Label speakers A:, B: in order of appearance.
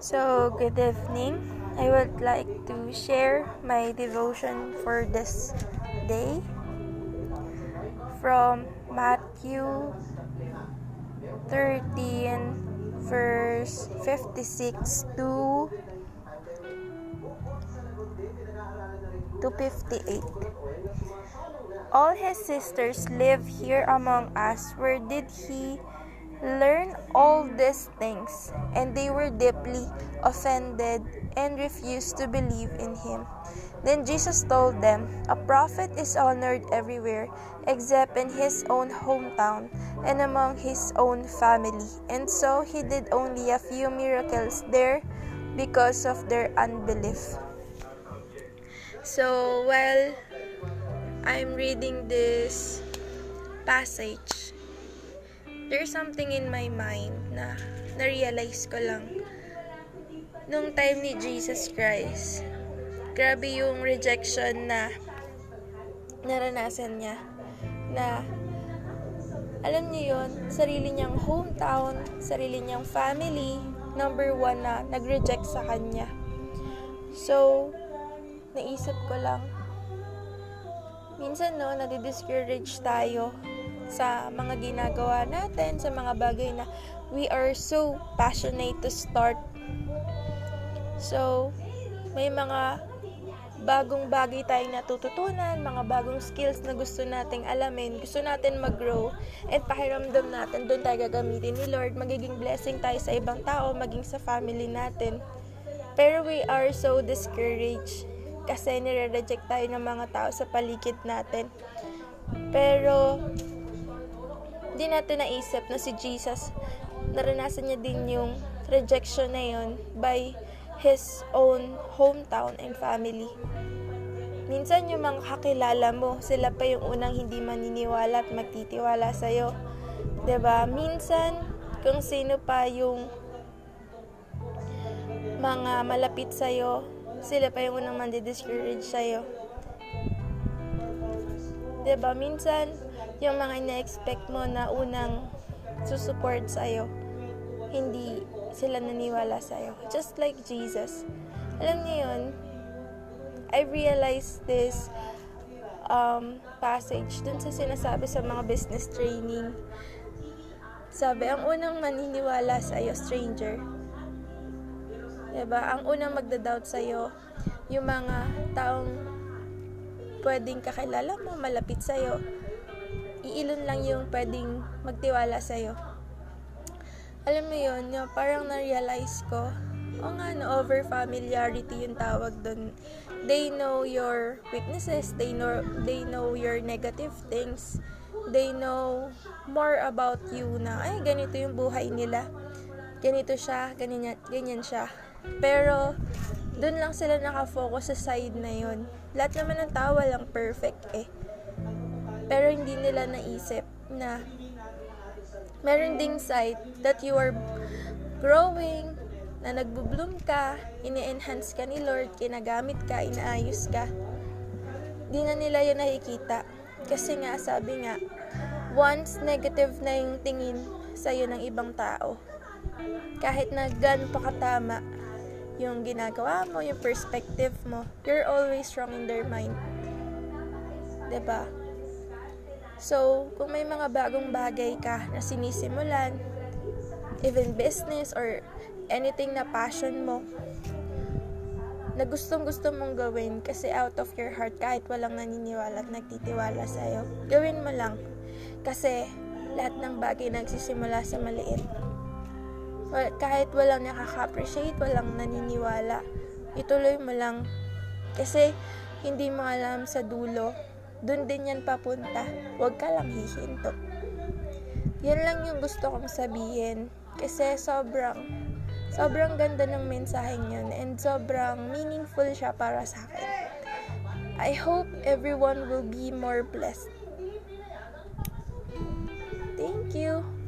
A: So, good evening. I would like to share my devotion for this day from Matthew 13, verse 56 to to 58. All his sisters live here among us. Where did he learn all these things? And they were deeply offended and refused to believe in him. Then Jesus told them, A prophet is honored everywhere except in his own hometown and among his own family. And so he did only a few miracles there because of their unbelief. So, while I'm reading this passage, there's something in my mind na na-realize ko lang nung time ni Jesus Christ. Grabe yung rejection na naranasan niya. Na, alam niyo yon sarili niyang hometown, sarili niyang family, number one na nag-reject sa kanya. So, naisip ko lang, minsan no, nadi-discourage tayo sa mga ginagawa natin, sa mga bagay na we are so passionate to start. So, may mga bagong bagay tayong natututunan, mga bagong skills na gusto nating alamin, gusto natin mag-grow, and pakiramdam natin, doon tayo gagamitin ni Lord, magiging blessing tayo sa ibang tao, maging sa family natin. Pero we are so discouraged kasi nire-reject tayo ng mga tao sa paligid natin. Pero, di natin naisip na si Jesus, naranasan niya din yung rejection na yun by his own hometown and family. Minsan yung mga kakilala mo, sila pa yung unang hindi maniniwala at magtitiwala sa'yo. ba diba? Minsan, kung sino pa yung mga malapit sa'yo, sila pa yung unang mandi-discourage sa'yo. Ba diba? Minsan, yung mga ina-expect mo na unang susupport sa'yo, hindi sila naniwala sa'yo. Just like Jesus. Alam niyo yun, I realized this um, passage dun sa sinasabi sa mga business training. Sabi, ang unang maniniwala sa'yo, stranger. Diba? Ang unang magda-doubt sa'yo, yung mga taong pwedeng kakilala mo, malapit sa'yo. Iilon lang yung pwedeng magtiwala sa'yo. Alam mo yun, yung parang na-realize ko, o nga, no, over familiarity yung tawag doon. They know your weaknesses, they know, they know your negative things, they know more about you na, ay, ganito yung buhay nila. Ganito siya, ganyan, ganyan siya. Pero, doon lang sila nakafocus sa side na yun. Lahat naman ng tao walang perfect eh. Pero hindi nila naisip na meron ding side that you are growing, na nagbo-bloom ka, ini-enhance ka ni Lord, kinagamit ka, inaayos ka. Di na nila yun nakikita. Kasi nga, sabi nga, once negative na yung tingin sa'yo ng ibang tao, kahit na gan pa katama, yung ginagawa mo, yung perspective mo, you're always strong in their mind. ba? Diba? So, kung may mga bagong bagay ka na sinisimulan, even business or anything na passion mo, na gustong gusto mong gawin kasi out of your heart kahit walang naniniwala at nagtitiwala sa'yo, gawin mo lang. Kasi lahat ng bagay nagsisimula sa maliit kahit walang nakaka-appreciate, walang naniniwala, ituloy mo lang. Kasi, hindi mo alam sa dulo, dun din yan papunta. Huwag ka lang hihinto. Yan lang yung gusto kong sabihin. Kasi sobrang, sobrang ganda ng mensaheng yun and sobrang meaningful siya para sa akin. I hope everyone will be more blessed. Thank you.